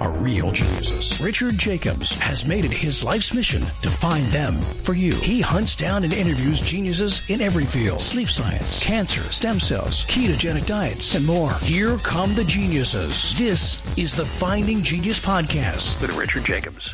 are real geniuses. Richard Jacobs has made it his life's mission to find them for you. He hunts down and interviews geniuses in every field sleep science, cancer, stem cells, ketogenic diets, and more. Here come the geniuses. This is the Finding Genius Podcast. With Richard Jacobs.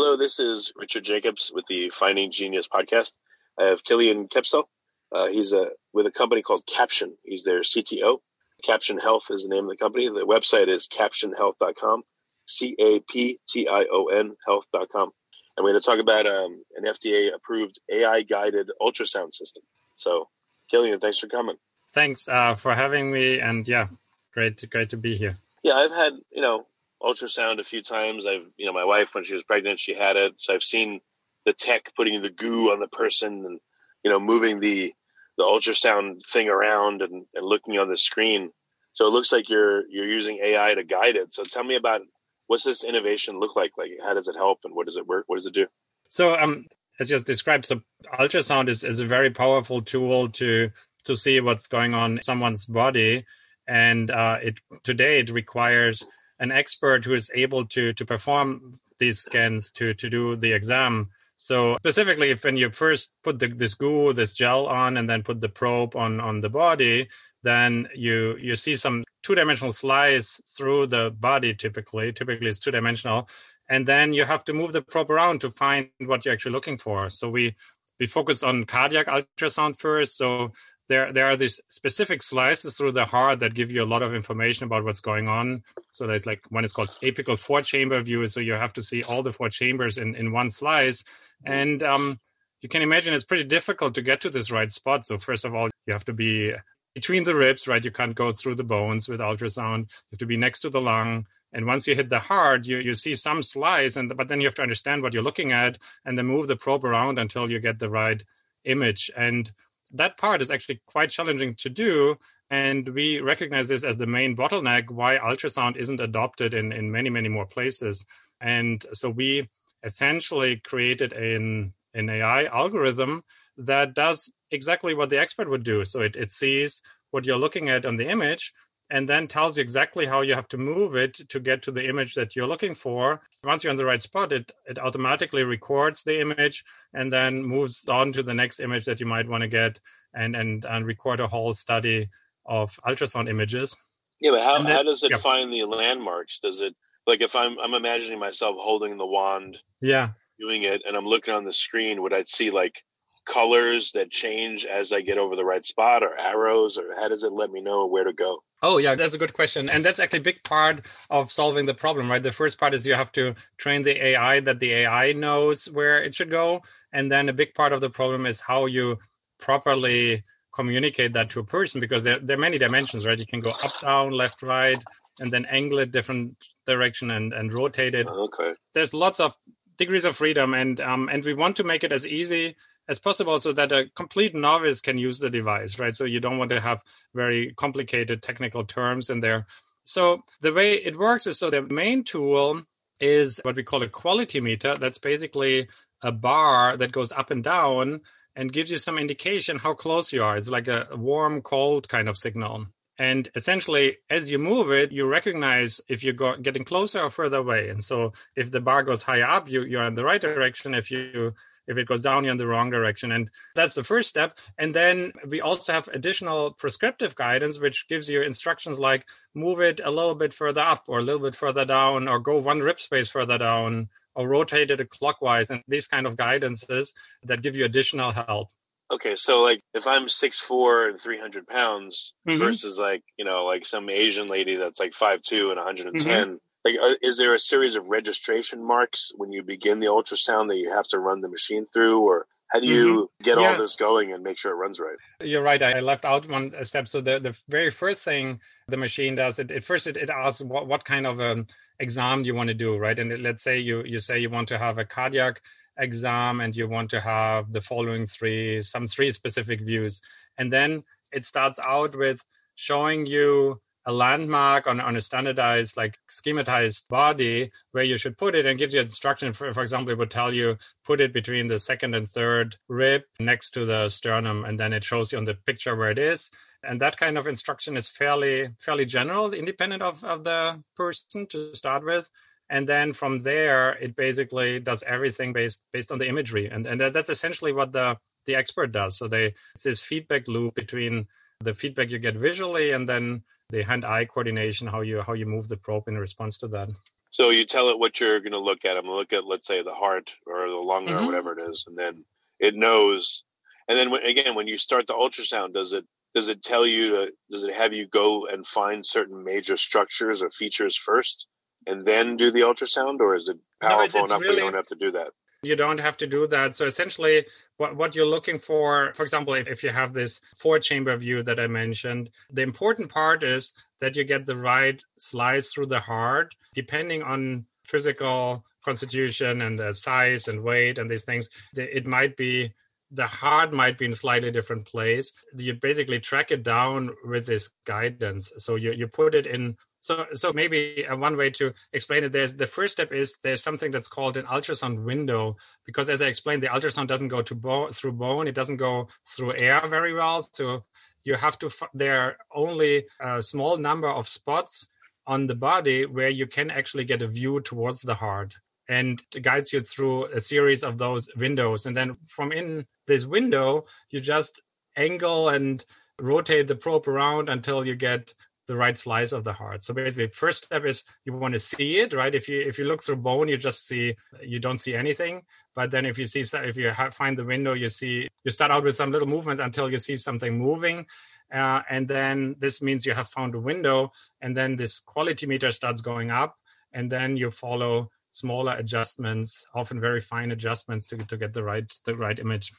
Hello, this is Richard Jacobs with the Finding Genius podcast. I have Kilian Koepsell. Uh, he's a, with a company called Caption. He's their CTO. Caption Health is the name of the company. The website is captionhealth.com, C A P T I O N health.com. And we're going to talk about um, an FDA approved AI guided ultrasound system. So, Kilian, thanks for coming. Thanks uh, for having me, and yeah, great, great to be here. Yeah, I've had, you know, ultrasound a few times. I've, you know, my wife, when she was pregnant, she had it. So I've seen the tech putting the goo on the person and, you know, moving the, the ultrasound thing around and, and looking on the screen. So it looks like you're, you're using AI to guide it. So tell me about what's this innovation look like? Like, how does it help and what does it work? What does it do? So, um, as just described, so ultrasound is, is a very powerful tool to to see what's going on in someone's body, and uh, it today it requires an expert who is able to to perform these scans to to do the exam. So specifically, if when you first put the, this goo, this gel on, and then put the probe on on the body, then you you see some two dimensional slice through the body. Typically, typically it's two dimensional, and then you have to move the probe around to find what you're actually looking for. So we we focus on cardiac ultrasound first. So there there are these specific slices through the heart that give you a lot of information about what's going on. So there's like one is called apical four chamber view. So you have to see all the four chambers in in one slice, and um, you can imagine it's pretty difficult to get to this right spot. So first of all, you have to be between the ribs, right? You can't go through the bones with ultrasound. You have to be next to the lung. And once you hit the heart, you, you see some slice, and but then you have to understand what you're looking at, and then move the probe around until you get the right image. And that part is actually quite challenging to do. And we recognize this as the main bottleneck why ultrasound isn't adopted in, in many, many more places. And so we essentially created an, an AI algorithm that does exactly what the expert would do. So it, it sees what you're looking at on the image and then tells you exactly how you have to move it to get to the image that you're looking for. Once you're on the right spot, it, it automatically records the image and then moves on to the next image that you might want to get and, and, and record a whole study of ultrasound images. Yeah, but how, then- how does it yeah. find the landmarks? Does it, like, if I'm, I'm imagining myself holding the wand, Yeah. doing it, and I'm looking on the screen, would I see like colors that change as I get over the right spot or arrows, or how does it let me know where to go? Oh, yeah, that's a good question. And that's actually a big part of solving the problem, right? The first part is you have to train the AI that the AI knows where it should go. And then a big part of the problem is how you properly communicate that to a person because there, there are many dimensions, right? You can go up, down, left, right, and then angle it different direction and, and rotate it Okay. there's lots of degrees of freedom and um, and we want to make it as easy as possible so that a complete novice can use the device right? So you don't want to have very complicated technical terms in there. So the way it works is so the main tool is what we call a quality meter. That's basically a bar that goes up and down and gives you some indication how close you are. It's like a warm cold kind of signal. And essentially, as you move it, you recognize if you're getting closer or further away. And so, if the bar goes higher up, you, you're in the right direction. If you if it goes down, you're in the wrong direction. And that's the first step. And then we also have additional prescriptive guidance, which gives you instructions like move it a little bit further up or a little bit further down, or go one rib space further down, or rotate it clockwise. And these kind of guidances that give you additional help. Okay, so like if I'm six four and three hundred pounds Mhm. versus like you know like some Asian lady that's like five two and one hundred and ten, Mm-hmm. Like uh, is there a series of registration marks when you begin the ultrasound that you have to run the machine through, or how do you get Mm-hmm. Yeah. all this going and make sure it runs right? You're right. I left out one step. So the, the very first thing the machine does, it, at first it, it asks what, what kind of um, exam you want to do, right? And it- let's say you you say you want to have a cardiac exam and you want to have the following three, some three specific views, and then it starts out with showing you a landmark on, on a standardized, like schematized body where you should put it and gives you instruction. For, for example, it would tell you put it between the second and third rib next to the sternum, and then it shows you on the picture where it is. And that kind of instruction is fairly fairly general, independent of, of the person to start with. And then from there, it basically does everything based based on the imagery, and and that's essentially what the the expert does. So they it's this feedback loop between the feedback you get visually and then the hand-eye coordination, how you how you move the probe in response to that. So you tell it what you're going to look at. I'm going to look at, let's say, the heart or the lung mm-hmm. or whatever it is, and then it knows. And then when, again, when you start the ultrasound, does it does it tell you to does it have you go and find certain major structures or features first, and then do the ultrasound, or is it powerful no, enough really, that you don't have to do that? You don't have to do that. So essentially, what, what you're looking for, for example, if, if you have this four chamber view that I mentioned, the important part is that you get the right slice through the heart, depending on physical constitution and the size and weight and these things. It might be the heart might be in slightly different place. You basically track it down with this guidance. So you, you put it in so, so maybe uh, one way to explain it, there's the first step is there's something that's called an ultrasound window because, as I explained, the ultrasound doesn't go to bone through bone; it doesn't go through air very well. So you have to. There are only a small number of spots on the body where you can actually get a view towards the heart, and it guides you through a series of those windows. And then from in this window, you just angle and rotate the probe around until you get the right slice of the heart. So basically, first step is you want to see it, right? If you if you look through bone, you just see you don't see anything. But then if you see if you find the window, you see you start out with some little movement until you see something moving. Uh, and then this means you have found a window, and then this quality meter starts going up, and then you follow smaller adjustments, often very fine adjustments to to get the right the right image.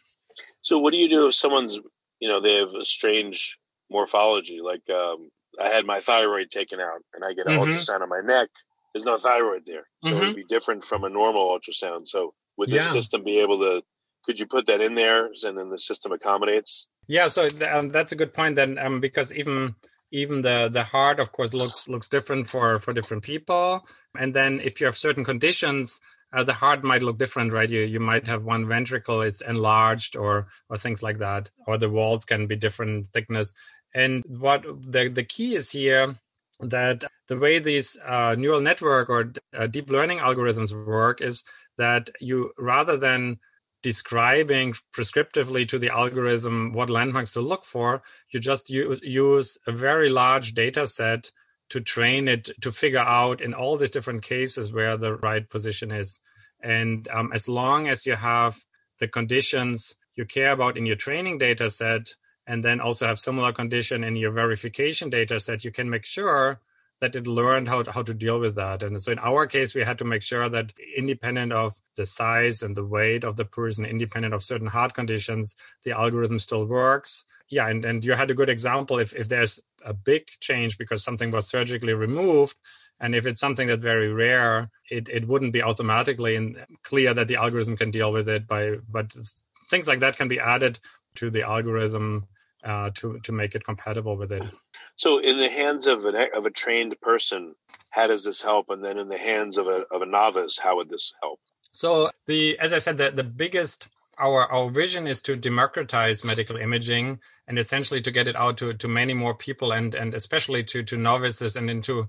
So, what do you do if someone's you know they have a strange morphology, like um, I had my thyroid taken out and I get an mm-hmm. ultrasound on my neck, there's no thyroid there. So mm-hmm. it'd be different from a normal ultrasound. So would this yeah. system be able to, could you put that in there and then the system accommodates? Yeah, so um, that's a good point then, um, because even even the the heart, of course, looks looks different for for different people. And then if you have certain conditions, uh, the heart might look different, right? You you might have one ventricle is enlarged or or things like that, or the walls can be different thickness. And what the, the key is here that the way these uh, neural network or uh, deep learning algorithms work is that you rather than describing prescriptively to the algorithm what landmarks to look for, you just u- use a very large data set to train it to figure out in all these different cases where the right position is. And um, as long as you have the conditions you care about in your training data set, and then also have similar condition in your verification data set, you can make sure that it learned how to, how to deal with that. And so in our case, we had to make sure that independent of the size and the weight of the person, independent of certain heart conditions, the algorithm still works. Yeah, and, and you had a good example. If, if there's a big change because something was surgically removed, and if it's something that's very rare, it, it wouldn't be automatically clear that the algorithm can deal with it by, but things like that can be added to the algorithm uh, to to make it compatible with it. So, in the hands of an of a trained person, how does this help? And then, in the hands of a of a novice, how would this help? So, the as I said, the the biggest our our vision is to democratize medical imaging and essentially to get it out to to many more people and and especially to to novices and into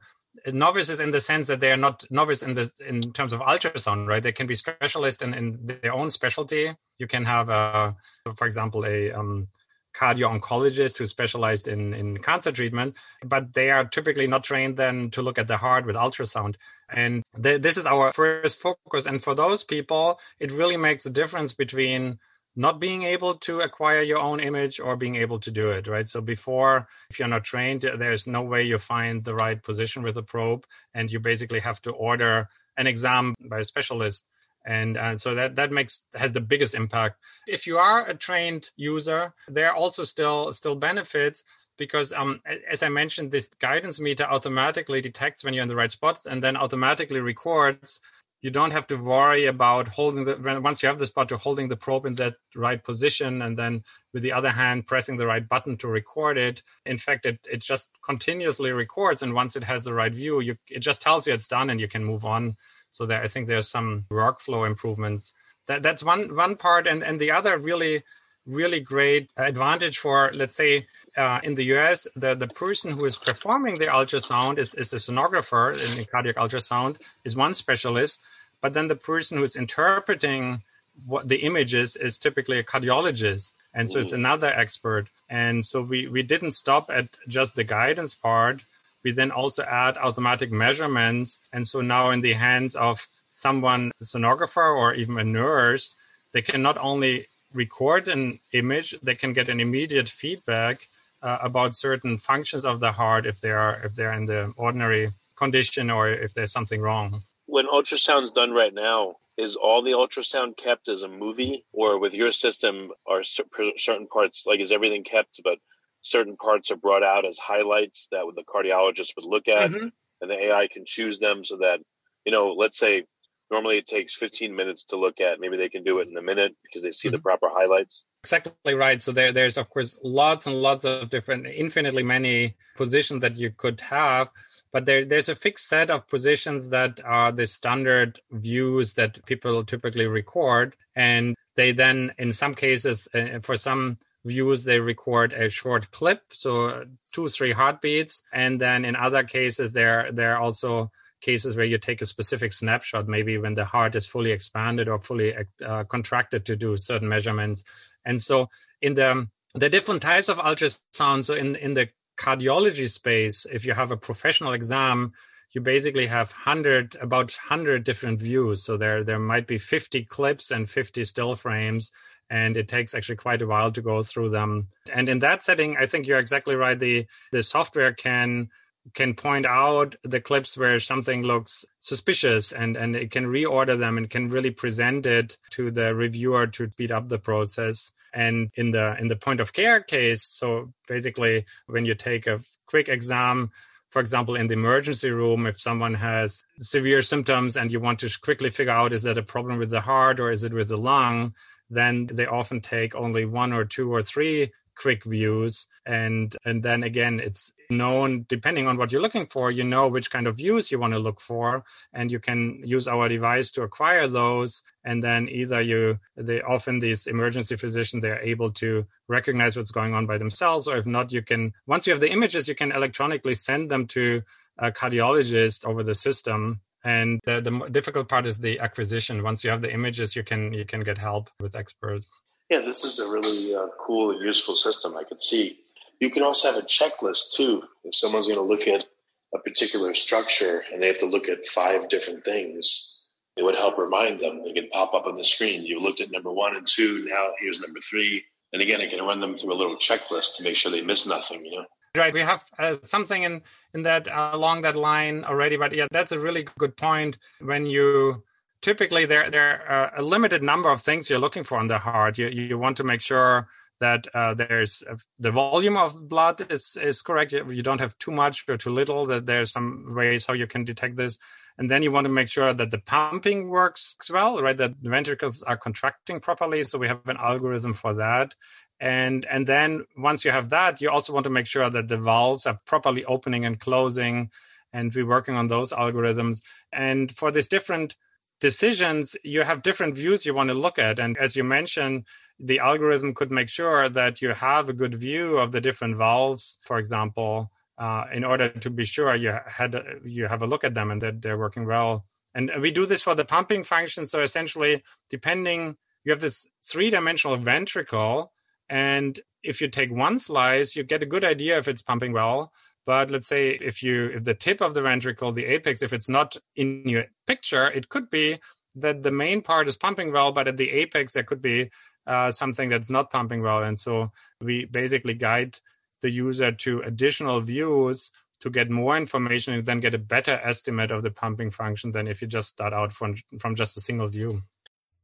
novices in the sense that they are not novice in the in terms of ultrasound right they can be specialists in, in their own specialty you can have a for example a um, cardio oncologists who specialized in, in cancer treatment, but they are typically not trained then to look at the heart with ultrasound. And th- this is our first focus. And for those people, it really makes a difference between not being able to acquire your own image or being able to do it, right? So before, if you're not trained, there's no way you find the right position with the probe. And you basically have to order an exam by a specialist and uh, so that that makes has the biggest impact. If you are a trained user there are also still still benefits because um, as i mentioned this guidance meter automatically detects when you're in the right spots and then automatically records. You don't have to worry about holding the once you have the spot to holding the probe in that right position and then with the other hand pressing the right button to record it. In fact it, it just continuously records and once it has the right view you it just tells you it's done and you can move on so there i think there's some workflow improvements that that's one one part and and the other really really great advantage for let's say uh, in the US, the, the person who is performing the ultrasound is, is a sonographer in cardiac ultrasound, is one specialist, but then the person who is interpreting what the images is typically a cardiologist. And so it's another expert. And so we, we didn't stop at just the guidance part. We then also add automatic measurements. And so now in the hands of someone, a sonographer or even a nurse, they can not only record an image, they can get an immediate feedback uh, about certain functions of the heart if they are if they're in the ordinary condition or if there's something wrong. When ultrasound's done right now, is all the ultrasound kept as a movie, or with your system are certain parts like is everything kept, but certain parts are brought out as highlights that the cardiologist would look at, mm-hmm. and the AI can choose them so that you know, let's say normally it takes 15 minutes to look at maybe they can do it in a minute because they see mm-hmm. the proper highlights exactly right so there, there's of course lots and lots of different infinitely many positions that you could have but there, there's a fixed set of positions that are the standard views that people typically record and they then in some cases uh, for some views they record a short clip so two three heartbeats. And then in other cases they're they're also cases where you take a specific snapshot, maybe when the heart is fully expanded or fully uh, contracted to do certain measurements. And so in the the different types of ultrasound, so in in the cardiology space, if you have a professional exam, you basically have 100 about 100 different views. So there there might be 50 clips and 50 still frames and it takes actually quite a while to go through them. And in that setting i think you're exactly right. The the software can can point out the clips where something looks suspicious and and it can reorder them and can really present it to the reviewer to speed up the process. And in the in the point of care case so basically when you take a quick exam for example in the emergency room if someone has severe symptoms and you want to quickly figure out is that a problem with the heart or is it with the lung then they often take only one or two or three quick views. And and then again it's known depending on what you're looking for you know which kind of views you want to look for. And you can use our device to acquire those. And then either you they often these emergency physicians they're able to recognize what's going on by themselves or if not you can once you have the images you can electronically send them to a cardiologist over the system and the, the difficult part is the acquisition once you have the images you can you can get help with experts yeah, this is a really uh, cool and useful system. I could see. You can also have a checklist too. If someone's going to look at a particular structure and they have to look at five different things, it would help remind them. They could pop up on the screen. You looked at number one and two. Now here's number three. And again, it can run them through a little checklist to make sure they miss nothing. You know. Right, we have uh, something in in that uh, along that line already, but yeah, that's a really good point. When you typically there there are a limited number of things you're looking for on the heart. You you want to make sure that uh, there's uh, the volume of blood is is correct. You, you, don't have too much or too little. That there's some ways how you can detect this, and then you want to make sure that the pumping works well, right? That the ventricles are contracting properly. So we have an algorithm for that. And and then once you have that, you also want to make sure that the valves are properly opening and closing. And we're working on those algorithms. And for these different decisions, you have different views you want to look at. And as you mentioned, the algorithm could make sure that you have a good view of the different valves, for example, uh, in order to be sure you had you have a look at them and that they're working well. And we do this for the pumping function. So essentially, depending, you have this three-dimensional ventricle, and if you take one slice, you get a good idea if it's pumping well. But let's say if you if the tip of the ventricle, the apex, if it's not in your picture, it could be that the main part is pumping well, but at the apex there could be uh, something that's not pumping well. And so we basically guide the user to additional views to get more information and then get a better estimate of the pumping function than if you just start out from, from just a single view.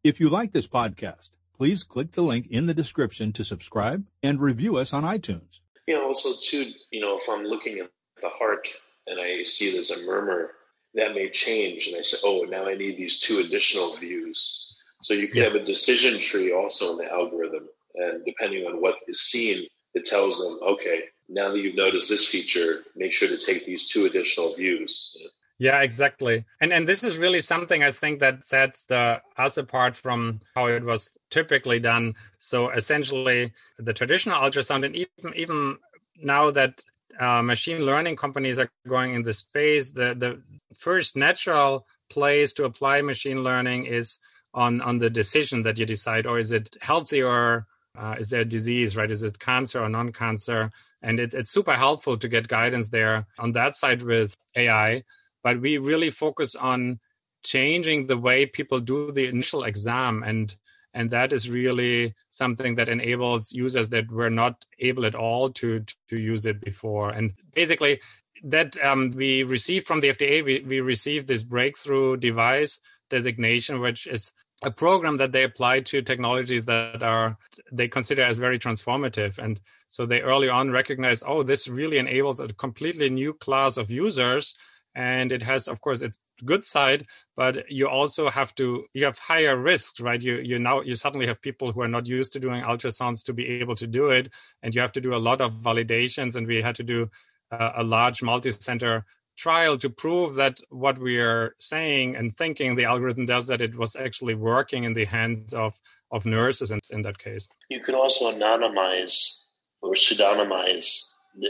If you like this podcast, please click the link in the description to subscribe and review us on iTunes you know, also too, you know, if I'm looking at the heart and I see there's a murmur, that may change. And I say, oh, now I need these two additional views. So you can Yes. have a decision tree also in the algorithm. And depending on what is seen, it tells them, okay, now that you've noticed this feature, make sure to take these two additional views. Yeah, exactly. And and this is really something I think that sets the us apart from how it was typically done. So essentially, the traditional ultrasound, and even even now that uh, machine learning companies are going in the space, the the first natural place to apply machine learning is on on the decision that you decide, or is it healthy or uh, is there a disease, right? Is it cancer or non-cancer? And it, it's super helpful to get guidance there on that side with AI but we really focus on changing the way people do the initial exam and and that is really something that enables users that were not able at all to to use it before. And basically that um, we received from the fda we, we received this breakthrough device designation which is a program that they apply to technologies that are they consider as very transformative. And so they early on recognize oh this really enables a completely new class of users and it has of course its good side but you also have to you have higher risks right you you now you suddenly have people who are not used to doing ultrasounds to be able to do it and you have to do a lot of validations and we had to do uh, a large multi-center trial to prove that what we are saying and thinking the algorithm does that it was actually working in the hands of of nurses in, in that case You could also anonymize or pseudonymize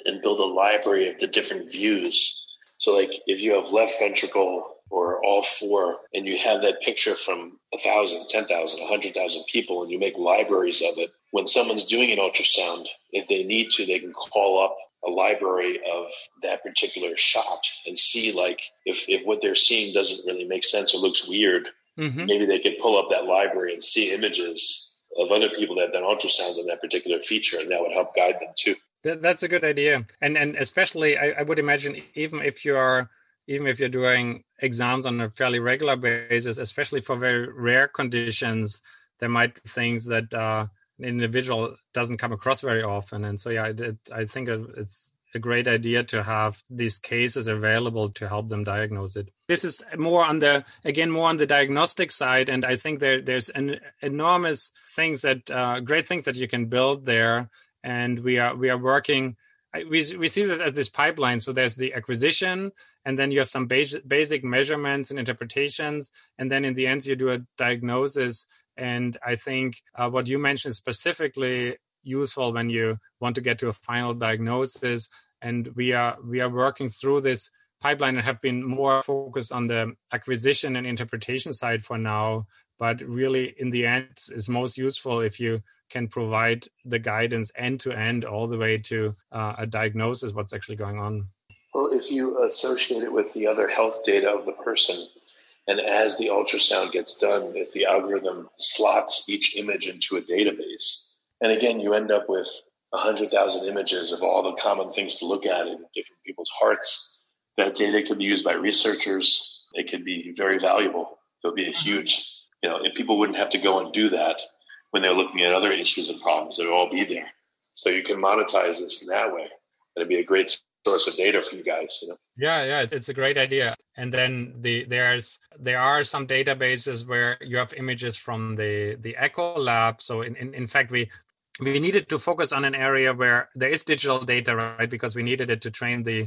and build a library of the different views. So, like if you have left ventricle or all four, and you have that picture from a thousand, ten thousand, a hundred thousand people, and you make libraries of it, when someone's doing an ultrasound, if they need to, they can call up a library of that particular shot and see like if, if what they're seeing doesn't really make sense or looks weird, mm-hmm. maybe they could pull up that library and see images of other people that have done ultrasounds on that particular feature, and that would help guide them too. That, that's a good idea, and and especially I, I would imagine even if you are even if you're doing exams on a fairly regular basis, especially for very rare conditions, there might be things that uh, an individual doesn't come across very often, and so yeah, it, it, I think it's a great idea to have these cases available to help them diagnose it. This is more on the again more on the diagnostic side, and I think there there's an enormous things that uh, great things that you can build there, and we are we are working. We we see this as this pipeline. So there's the acquisition, and then you have some basic basic measurements and interpretations, and then in the end you do a diagnosis. And I think uh, what you mentioned is specifically useful when you want to get to a final diagnosis and we are we are working through this pipeline and have been more focused on the acquisition and interpretation side for now but really in the end is most useful if you can provide the guidance end to end all the way to uh, a diagnosis what's actually going on well if you associate it with the other health data of the person and as the ultrasound gets done if the algorithm slots each image into a database and again you end up with 100,000 images of all the common things to look at in different people's hearts. That data could be used by researchers. It could be very valuable. It would be a huge, you know, if people wouldn't have to go and do that when they're looking at other issues and problems, would all be there. So you can monetize this in that way. It'd be a great source of data for you guys, you know. Yeah, yeah, it's a great idea. And then the there's there are some databases where you have images from the the Echo lab. So in, in, in fact we we needed to focus on an area where there is digital data, right? Because we needed it to train the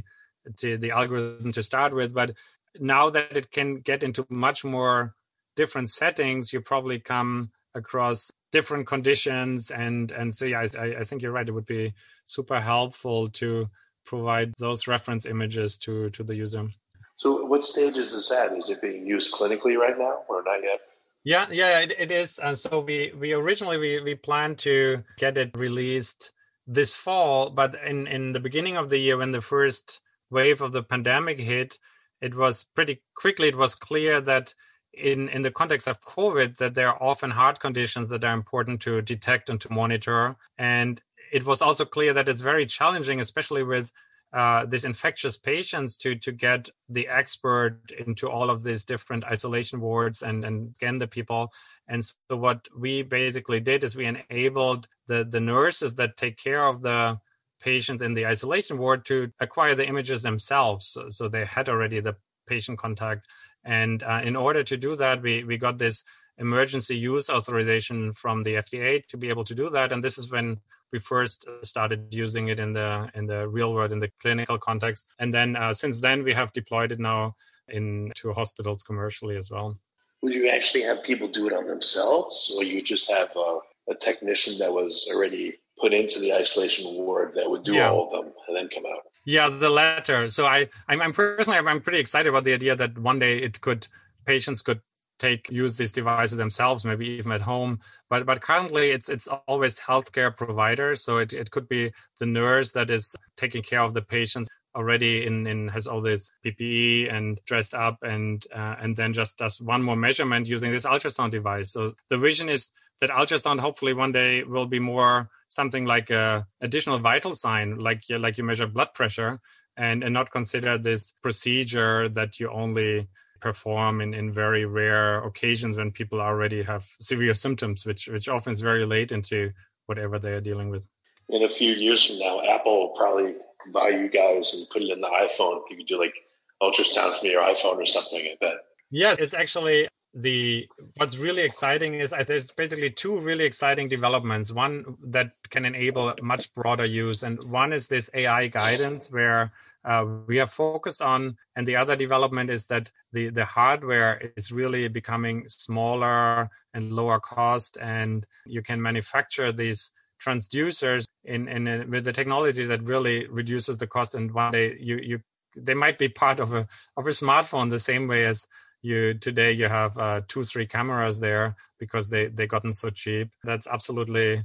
to the algorithm to start with. But now that it can get into much more different settings, you probably come across different conditions, and and so yeah, I, I think you're right. It would be super helpful to provide those reference images to to the user. So, what stage is this at? Is it being used clinically right now, or not yet? Yeah, yeah, it, it is. And so we we originally we we planned to get it released this fall, but in in the beginning of the year when the first wave of the pandemic hit, it was pretty quickly it was clear that in in the context of COVID that there are often heart conditions that are important to detect and to monitor, and it was also clear that it's very challenging, especially with uh, these infectious patients to to get the expert into all of these different isolation wards and and scan the people. And so what we basically did is we enabled the the nurses that take care of the patients in the isolation ward to acquire the images themselves. So, so they had already the patient contact. And uh, in order to do that, we, we got this emergency use authorization from the FDA to be able to do that. And this is when we first started using it in the in the real world in the clinical context. And then uh, since then, we have deployed it now into hospitals commercially as well. Would you actually have people do it on themselves, or you just have a, a technician that was already put into the isolation ward that would do yeah. all of them and then come out? Yeah, the latter. So I, I'm, I'm personally, I'm pretty excited about the idea that one day it could patients could take use these devices themselves, maybe even at home. But but currently it's it's always healthcare providers. So it, it could be the nurse that is taking care of the patients already in, in has all this PPE and dressed up and uh, and then just does one more measurement using this ultrasound device. So the vision is that ultrasound hopefully one day will be more something like a additional vital sign, like you, like you measure blood pressure, and and not consider this procedure that you only perform in, in very rare occasions when people already have severe symptoms, which which often is very late into whatever they are dealing with. In a few years from now, Apple will probably buy you guys and put it in the iPhone. You could do like ultrasound from your iPhone or something. I bet. Yes, it's actually the what's really exciting is there's basically two really exciting developments one that can enable much broader use and one is this ai guidance where uh, we are focused on and the other development is that the the hardware is really becoming smaller and lower cost and you can manufacture these transducers in, in with the technology that really reduces the cost and one day you you they might be part of a of a smartphone the same way as you today you have uh, two three cameras there because they they gotten so cheap that's absolutely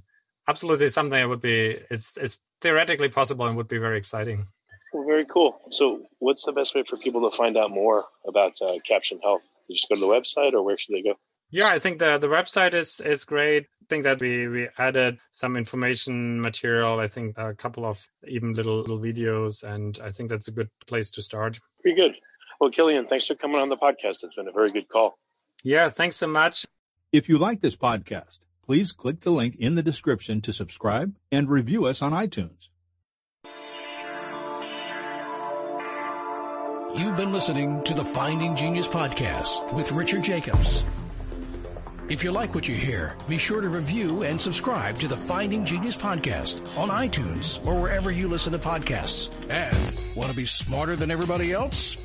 absolutely something that would be it's it's theoretically possible and would be very exciting well, very cool so what's the best way for people to find out more about uh, caption health you just go to the website or where should they go yeah, I think the the website is is great. I think that we we added some information material. I think a couple of even little little videos, and I think that's a good place to start. Pretty good. Well, Kilian, thanks for coming on the podcast. It's been a very good call. Yeah, thanks so much. If you like this podcast, please click the link in the description to subscribe and review us on iTunes. You've been listening to the Finding Genius podcast with Richard Jacobs. If you like what you hear, be sure to review and subscribe to the Finding Genius podcast on iTunes or wherever you listen to podcasts. And want to be smarter than everybody else?